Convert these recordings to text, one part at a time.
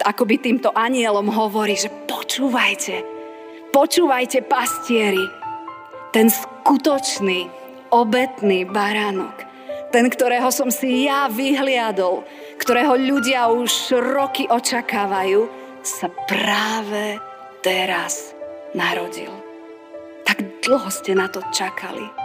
akoby týmto anielom hovorí, že počúvajte, počúvajte pastieri, ten skutočný, obetný baránok, ten, ktorého som si ja vyhliadol, ktorého ľudia už roky očakávajú, sa práve teraz narodil. Tak dlho ste na to čakali.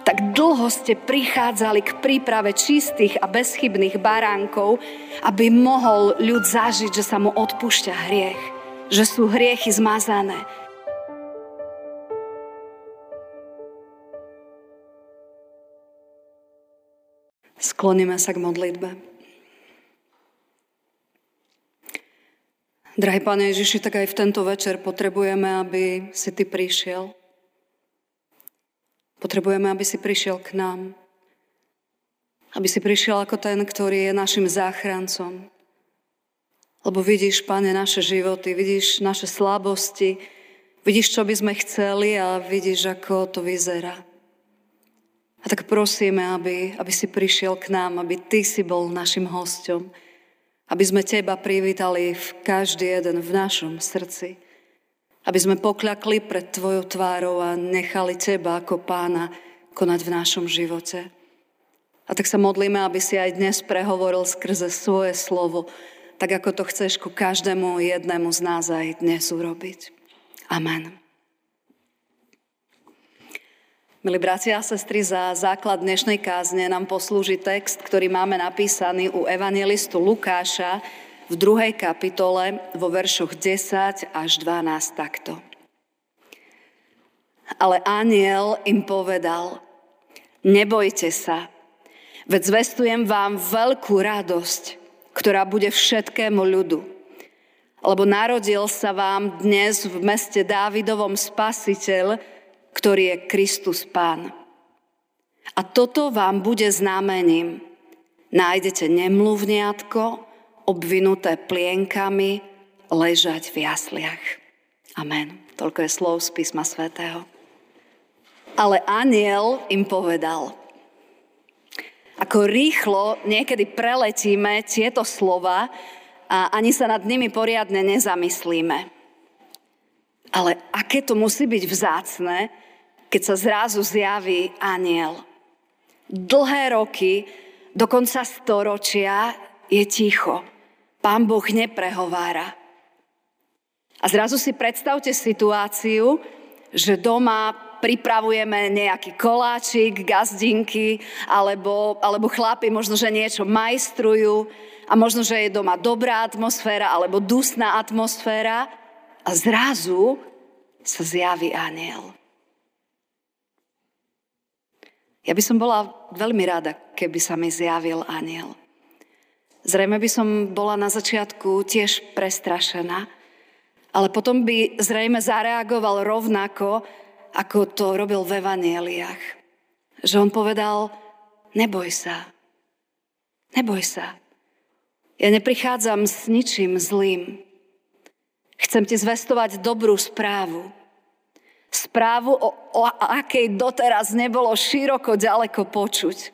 Tak dlho ste prichádzali k príprave čistých a bezchybných baránkov, aby mohol ľud zažiť, že sa mu odpúšťa hriech, že sú hriechy zmazané, Skloníme sa k modlitbe. Drahý Pane Ježiši, tak aj v tento večer potrebujeme, aby si Ty prišiel. Potrebujeme, aby si prišiel k nám. Aby si prišiel ako ten, ktorý je našim záchrancom. Lebo vidíš, Pane, naše životy, vidíš naše slabosti, vidíš, čo by sme chceli a vidíš, ako to vyzerá. A tak prosíme, aby, aby si prišiel k nám, aby Ty si bol našim hostom, aby sme Teba privítali v každý jeden v našom srdci, aby sme pokľakli pred Tvojou tvárou a nechali Teba ako pána konať v našom živote. A tak sa modlíme, aby si aj dnes prehovoril skrze svoje slovo, tak ako to chceš ku každému jednému z nás aj dnes urobiť. Amen. Milí bratia a sestry, za základ dnešnej kázne nám poslúži text, ktorý máme napísaný u evangelistu Lukáša v druhej kapitole vo veršoch 10 až 12 takto. Ale aniel im povedal, nebojte sa, veď zvestujem vám veľkú radosť, ktorá bude všetkému ľudu. Lebo narodil sa vám dnes v meste Dávidovom spasiteľ, ktorý je Kristus Pán. A toto vám bude znamením. Nájdete nemluvniatko, obvinuté plienkami, ležať v jasliach. Amen. Toľko je slov z písma svätého. Ale aniel im povedal, ako rýchlo niekedy preletíme tieto slova a ani sa nad nimi poriadne nezamyslíme. Ale aké to musí byť vzácne, keď sa zrazu zjaví aniel. Dlhé roky, dokonca storočia je ticho. Pán Boh neprehovára. A zrazu si predstavte situáciu, že doma pripravujeme nejaký koláčik, gazdinky, alebo, alebo chlapi možno, že niečo majstrujú a možno, že je doma dobrá atmosféra alebo dusná atmosféra a zrazu sa zjaví aniel. Ja by som bola veľmi rada, keby sa mi zjavil aniel. Zrejme by som bola na začiatku tiež prestrašená, ale potom by zrejme zareagoval rovnako, ako to robil v evanieliach. Že on povedal, neboj sa, neboj sa. Ja neprichádzam s ničím zlým. Chcem ti zvestovať dobrú správu. Správu, o, o akej doteraz nebolo široko ďaleko počuť,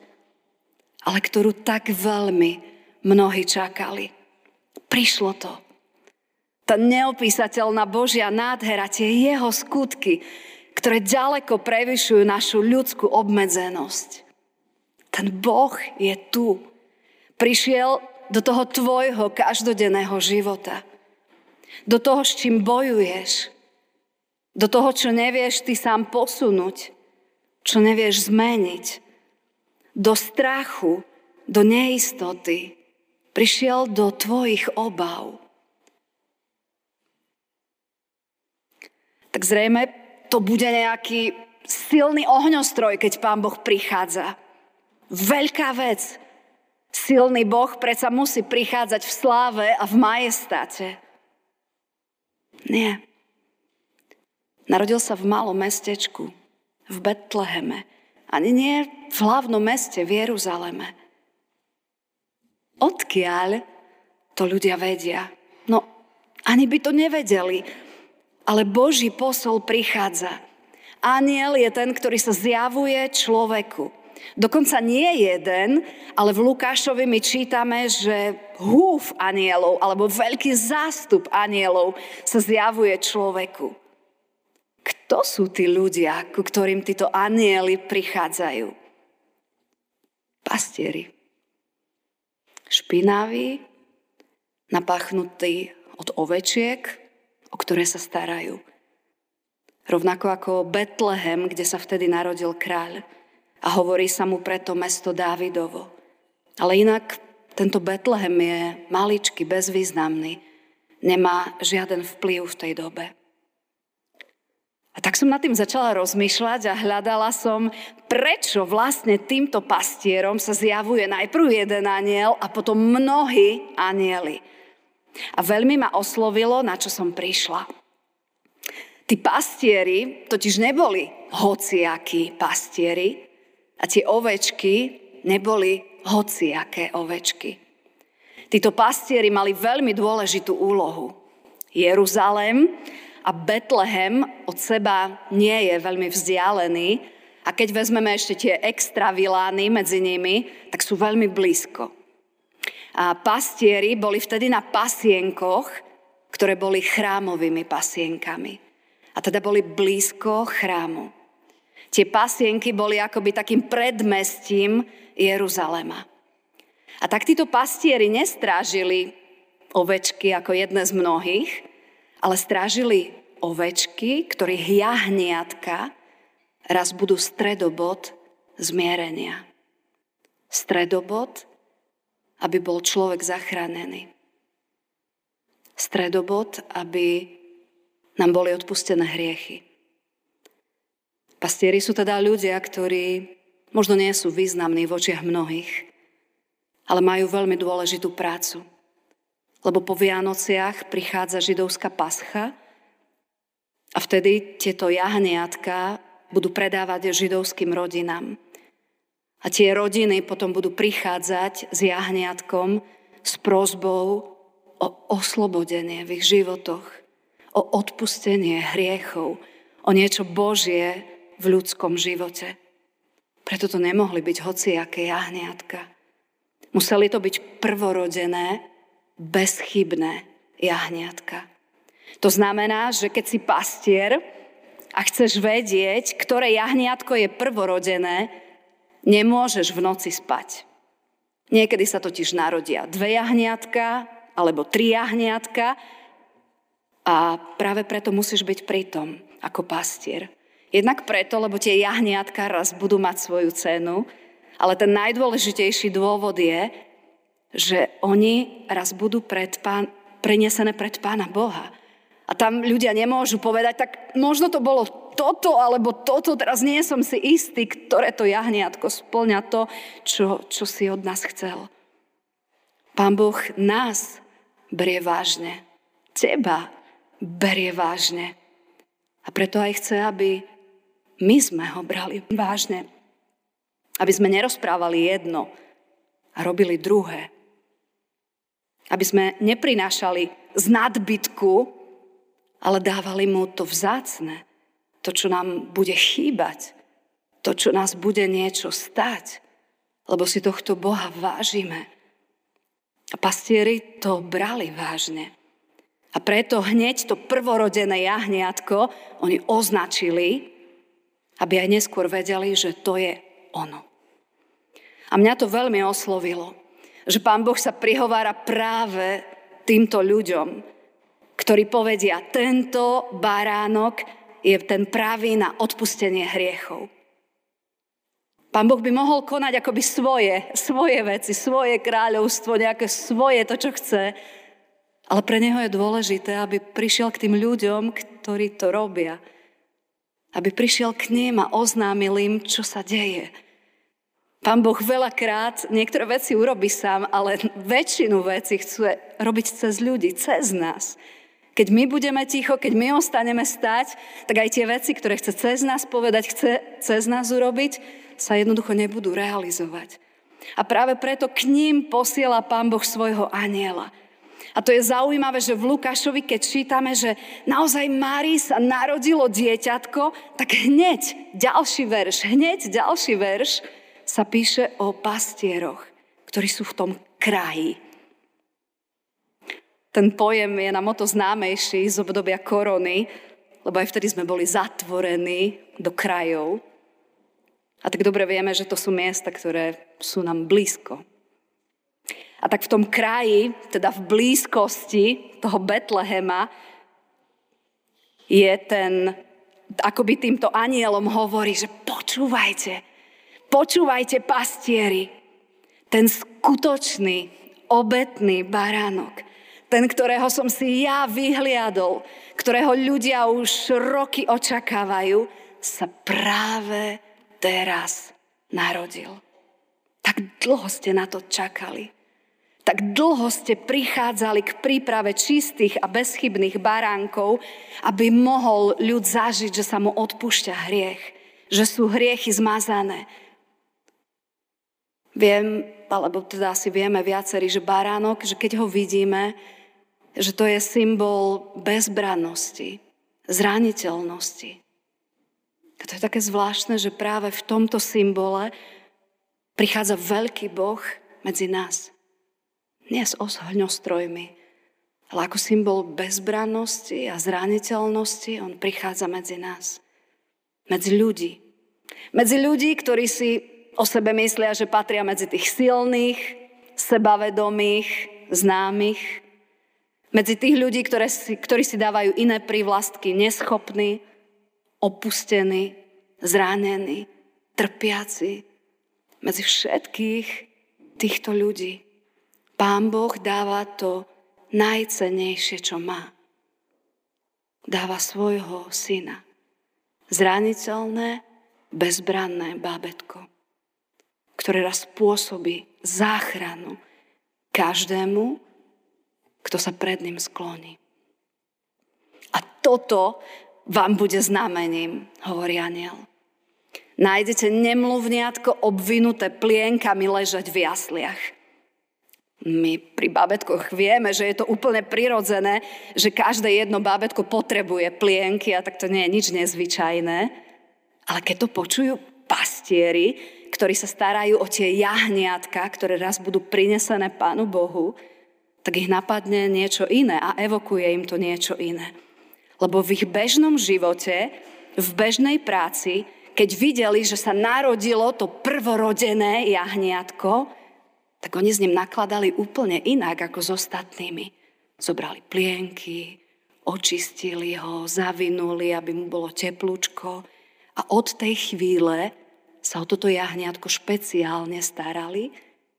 ale ktorú tak veľmi mnohí čakali. Prišlo to. Tá neopísateľná Božia nádhera, tie jeho skutky, ktoré ďaleko prevyšujú našu ľudskú obmedzenosť. Ten Boh je tu. Prišiel do toho tvojho každodenného života. Do toho, s čím bojuješ do toho, čo nevieš ty sám posunúť, čo nevieš zmeniť, do strachu, do neistoty, prišiel do tvojich obav. Tak zrejme to bude nejaký silný ohňostroj, keď Pán Boh prichádza. Veľká vec. Silný Boh predsa musí prichádzať v sláve a v majestáte. Nie. Narodil sa v malom mestečku, v Betleheme, ani nie v hlavnom meste, v Jeruzaleme. Odkiaľ to ľudia vedia? No, ani by to nevedeli, ale Boží posol prichádza. Aniel je ten, ktorý sa zjavuje človeku. Dokonca nie jeden, ale v Lukášovi my čítame, že húf anielov alebo veľký zástup anielov sa zjavuje človeku. Kto sú tí ľudia, ku ktorým títo anieli prichádzajú? Pastieri. Špinaví, napáchnutí od ovečiek, o ktoré sa starajú. Rovnako ako Betlehem, kde sa vtedy narodil kráľ a hovorí sa mu preto mesto Dávidovo. Ale inak tento Betlehem je maličký, bezvýznamný, nemá žiaden vplyv v tej dobe. A tak som nad tým začala rozmýšľať a hľadala som, prečo vlastne týmto pastierom sa zjavuje najprv jeden aniel a potom mnohí anieli. A veľmi ma oslovilo, na čo som prišla. Tí pastieri totiž neboli hociakí pastieri, a tie ovečky neboli hociaké ovečky. Títo pastieri mali veľmi dôležitú úlohu. Jeruzalém a Betlehem od seba nie je veľmi vzdialený a keď vezmeme ešte tie extra vilány medzi nimi, tak sú veľmi blízko. A pastieri boli vtedy na pasienkoch, ktoré boli chrámovými pasienkami. A teda boli blízko chrámu. Tie pasienky boli akoby takým predmestím Jeruzalema. A tak títo pastieri nestrážili ovečky ako jedné z mnohých, ale strážili ovečky, ktorých jahniatka raz budú stredobod zmierenia. Stredobod, aby bol človek zachránený. Stredobod, aby nám boli odpustené hriechy. Pastieri sú teda ľudia, ktorí možno nie sú významní v očiach mnohých, ale majú veľmi dôležitú prácu. Lebo po Vianociach prichádza židovská pascha a vtedy tieto jahniatka budú predávať židovským rodinám. A tie rodiny potom budú prichádzať s jahniatkom s prozbou o oslobodenie v ich životoch, o odpustenie hriechov, o niečo Božie, v ľudskom živote. Preto to nemohli byť hociaké jahniatka. Museli to byť prvorodené, bezchybné jahniatka. To znamená, že keď si pastier a chceš vedieť, ktoré jahniatko je prvorodené, nemôžeš v noci spať. Niekedy sa totiž narodia dve jahniatka alebo tri jahniatka a práve preto musíš byť pritom ako pastier. Jednak preto, lebo tie jahniatka raz budú mať svoju cenu, ale ten najdôležitejší dôvod je, že oni raz budú pred pán, prenesené pred Pána Boha. A tam ľudia nemôžu povedať, tak možno to bolo toto alebo toto, teraz nie som si istý, ktoré to jahniatko splňa to, čo, čo si od nás chcel. Pán Boh nás berie vážne. Teba berie vážne. A preto aj chce, aby my sme ho brali vážne. Aby sme nerozprávali jedno a robili druhé. Aby sme neprinášali z nadbytku, ale dávali mu to vzácne, to, čo nám bude chýbať, to, čo nás bude niečo stať, lebo si tohto Boha vážime. A pastieri to brali vážne. A preto hneď to prvorodené jahniatko oni označili aby aj neskôr vedeli, že to je ono. A mňa to veľmi oslovilo, že Pán Boh sa prihovára práve týmto ľuďom, ktorí povedia, tento baránok je ten pravý na odpustenie hriechov. Pán Boh by mohol konať akoby svoje, svoje veci, svoje kráľovstvo, nejaké svoje, to, čo chce. Ale pre Neho je dôležité, aby prišiel k tým ľuďom, ktorí to robia aby prišiel k ním a oznámil im, čo sa deje. Pán Boh veľakrát niektoré veci urobí sám, ale väčšinu vecí chce robiť cez ľudí, cez nás. Keď my budeme ticho, keď my ostaneme stať, tak aj tie veci, ktoré chce cez nás povedať, chce cez nás urobiť, sa jednoducho nebudú realizovať. A práve preto k ním posiela Pán Boh svojho aniela. A to je zaujímavé, že v Lukášovi, keď čítame, že naozaj Mári sa narodilo dieťatko, tak hneď ďalší verš, hneď ďalší verš sa píše o pastieroch, ktorí sú v tom kraji. Ten pojem je nám o to známejší z obdobia korony, lebo aj vtedy sme boli zatvorení do krajov. A tak dobre vieme, že to sú miesta, ktoré sú nám blízko. A tak v tom kraji, teda v blízkosti toho Betlehema, je ten, akoby týmto anielom hovorí, že počúvajte, počúvajte pastieri, ten skutočný, obetný baránok, ten, ktorého som si ja vyhliadol, ktorého ľudia už roky očakávajú, sa práve teraz narodil. Tak dlho ste na to čakali tak dlho ste prichádzali k príprave čistých a bezchybných baránkov, aby mohol ľud zažiť, že sa mu odpúšťa hriech, že sú hriechy zmazané. Viem, alebo teda asi vieme viacerí, že baránok, že keď ho vidíme, že to je symbol bezbrannosti, zraniteľnosti. A to je také zvláštne, že práve v tomto symbole prichádza veľký Boh medzi nás. Nie s ohňostrojmi, ale ako symbol bezbrannosti a zraniteľnosti on prichádza medzi nás. Medzi ľudí. Medzi ľudí, ktorí si o sebe myslia, že patria medzi tých silných, sebavedomých, známych. Medzi tých ľudí, ktoré si, ktorí si dávajú iné prívlastky, neschopní, opustení, zranení, trpiaci. Medzi všetkých týchto ľudí Pán Boh dáva to najcenejšie, čo má. Dáva svojho syna. Zraniteľné, bezbranné bábetko, ktoré raz spôsobí záchranu každému, kto sa pred ním skloní. A toto vám bude znamením, hovorí aniel. Nájdete nemluvniatko obvinuté plienkami ležať v jasliach. My pri bábetkoch vieme, že je to úplne prirodzené, že každé jedno bábetko potrebuje plienky a tak to nie je nič nezvyčajné. Ale keď to počujú pastieri, ktorí sa starajú o tie jahniatka, ktoré raz budú prinesené Pánu Bohu, tak ich napadne niečo iné a evokuje im to niečo iné. Lebo v ich bežnom živote, v bežnej práci, keď videli, že sa narodilo to prvorodené jahniatko, tak oni s ním nakladali úplne inak ako s ostatnými. Zobrali plienky, očistili ho, zavinuli, aby mu bolo teplúčko. A od tej chvíle sa o toto jahniatko špeciálne starali,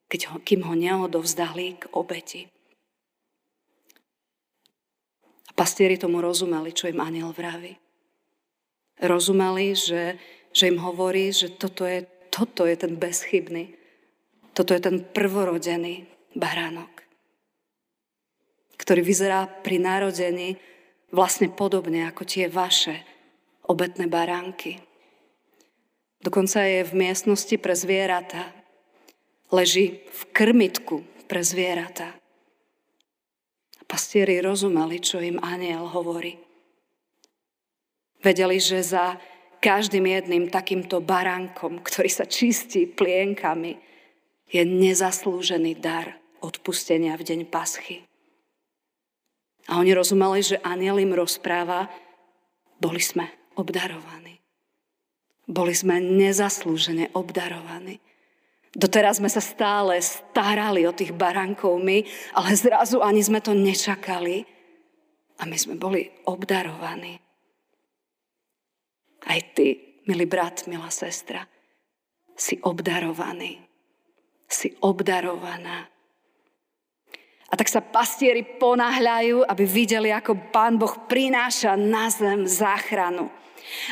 keď ho, kým ho neodovzdali k obeti. A pastieri tomu rozumeli, čo im aniel vraví. Rozumeli, že, že im hovorí, že toto je, toto je ten bezchybný, toto je ten prvorodený baránok, ktorý vyzerá pri narodení vlastne podobne ako tie vaše obetné baránky. Dokonca je v miestnosti pre zvieratá. Leží v krmitku pre zvieratá. Pastieri rozumeli, čo im aniel hovorí. Vedeli, že za každým jedným takýmto baránkom, ktorý sa čistí plienkami, je nezaslúžený dar odpustenia v deň paschy. A oni rozumeli, že aniel im rozpráva, boli sme obdarovaní. Boli sme nezaslúžene obdarovaní. Doteraz sme sa stále starali o tých barankov my, ale zrazu ani sme to nečakali a my sme boli obdarovaní. Aj ty, milý brat, milá sestra, si obdarovaný si obdarovaná. A tak sa pastieri ponáhľajú, aby videli, ako Pán Boh prináša na zem záchranu.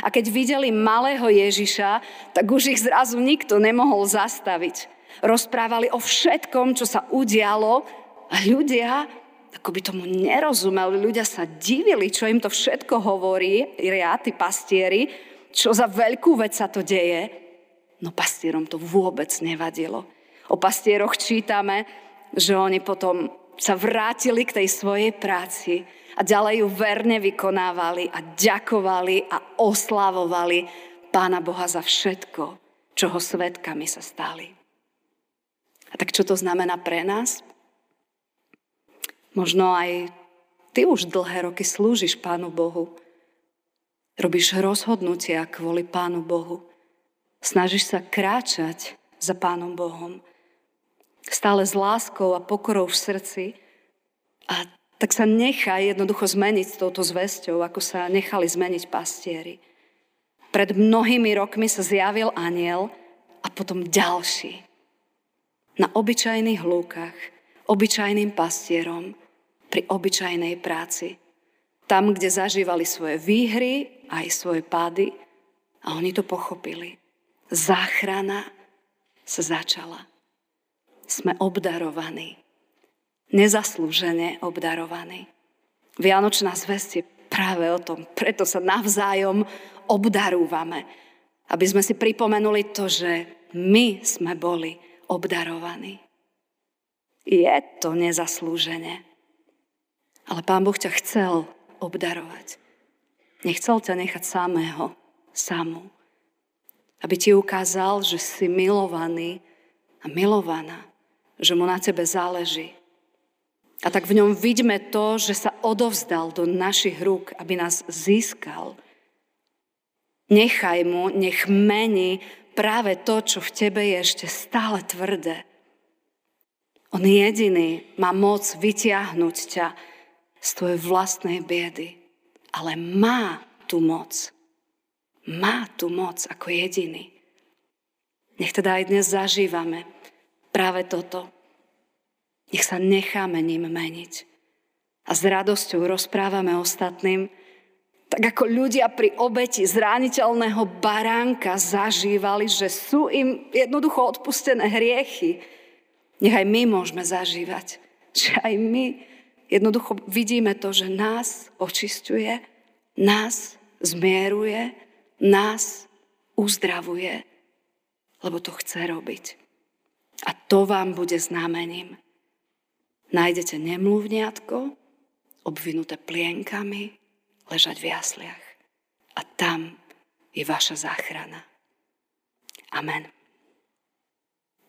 A keď videli malého Ježiša, tak už ich zrazu nikto nemohol zastaviť. Rozprávali o všetkom, čo sa udialo a ľudia ako by tomu nerozumeli. Ľudia sa divili, čo im to všetko hovorí, tí pastieri, čo za veľkú vec sa to deje. No pastierom to vôbec nevadilo. O pastieroch čítame, že oni potom sa vrátili k tej svojej práci a ďalej ju verne vykonávali a ďakovali a oslavovali Pána Boha za všetko, čoho svetkami sa stali. A tak čo to znamená pre nás? Možno aj ty už dlhé roky slúžiš Pánu Bohu. Robíš rozhodnutia kvôli Pánu Bohu. Snažíš sa kráčať za Pánom Bohom. Stále s láskou a pokorou v srdci. A tak sa nechaj jednoducho zmeniť touto zväzťou, ako sa nechali zmeniť pastieri. Pred mnohými rokmi sa zjavil aniel a potom ďalší. Na obyčajných lúkach, obyčajným pastierom, pri obyčajnej práci. Tam, kde zažívali svoje výhry, aj svoje pády a oni to pochopili. Záchrana sa začala. Sme obdarovaní. Nezaslúžene obdarovaní. Vianočná zväzť je práve o tom. Preto sa navzájom obdarúvame. Aby sme si pripomenuli to, že my sme boli obdarovaní. Je to nezaslúžene. Ale Pán Boh ťa chcel obdarovať. Nechcel ťa nechať samého, samú. Aby ti ukázal, že si milovaný a milovaná, že mu na tebe záleží. A tak v ňom vidíme to, že sa odovzdal do našich rúk, aby nás získal. Nechaj mu, nech mení práve to, čo v tebe je ešte stále tvrdé. On jediný má moc vytiahnuť ťa z tvojej vlastnej biedy. Ale má tú moc. Má tú moc ako jediný. Nech teda aj dnes zažívame práve toto. Nech sa necháme ním meniť. A s radosťou rozprávame ostatným, tak ako ľudia pri obeti zraniteľného baránka zažívali, že sú im jednoducho odpustené hriechy. Nech my môžeme zažívať, že aj my Jednoducho vidíme to, že nás očistuje, nás zmieruje, nás uzdravuje, lebo to chce robiť. A to vám bude znamením. Nájdete nemluvniatko, obvinuté plienkami, ležať v jasliach. A tam je vaša záchrana. Amen.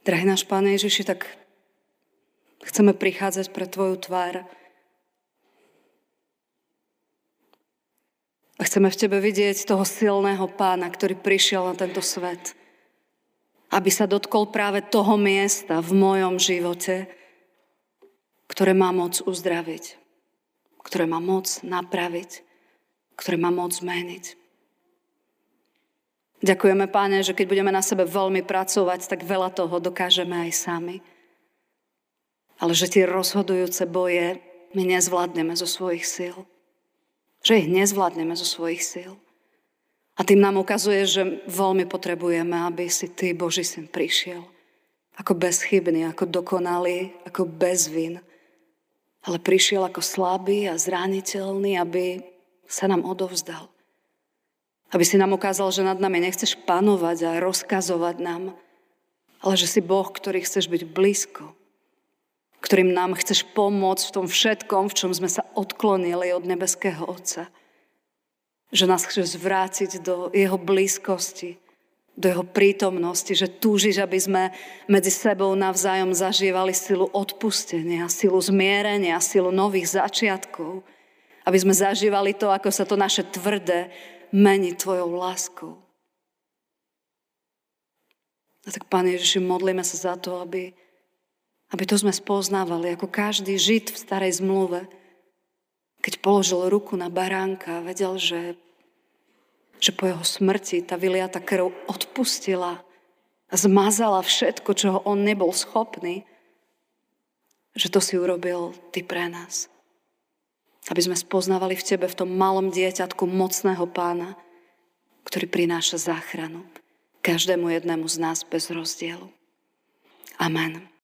Drahý náš Pán Ježiši, tak chceme prichádzať pre Tvoju tvár, A chceme v Tebe vidieť toho silného pána, ktorý prišiel na tento svet. Aby sa dotkol práve toho miesta v mojom živote, ktoré má moc uzdraviť, ktoré má moc napraviť, ktoré má moc zmeniť. Ďakujeme, Páne, že keď budeme na sebe veľmi pracovať, tak veľa toho dokážeme aj sami. Ale že tie rozhodujúce boje my nezvládneme zo svojich síl. Že ich nezvládneme zo svojich síl. A tým nám ukazuje, že veľmi potrebujeme, aby si Ty, Boží syn, prišiel. Ako bezchybný, ako dokonalý, ako bez vin. Ale prišiel ako slabý a zraniteľný, aby sa nám odovzdal. Aby si nám ukázal, že nad nami nechceš panovať a rozkazovať nám, ale že si Boh, ktorý chceš byť blízko ktorým nám chceš pomôcť v tom všetkom, v čom sme sa odklonili od nebeského Otca. Že nás chceš zvrátiť do jeho blízkosti, do jeho prítomnosti, že túžiš, aby sme medzi sebou navzájom zažívali silu odpustenia, silu zmierenia, silu nových začiatkov. Aby sme zažívali to, ako sa to naše tvrdé mení tvojou láskou. A tak, Pane Ježiši, modlíme sa za to, aby aby to sme spoznávali, ako každý žid v starej zmluve, keď položil ruku na baránka, vedel, že, že po jeho smrti tá vyliata krv odpustila a zmazala všetko, čoho on nebol schopný, že to si urobil ty pre nás. Aby sme spoznávali v tebe, v tom malom dieťatku mocného pána, ktorý prináša záchranu každému jednému z nás bez rozdielu. Amen.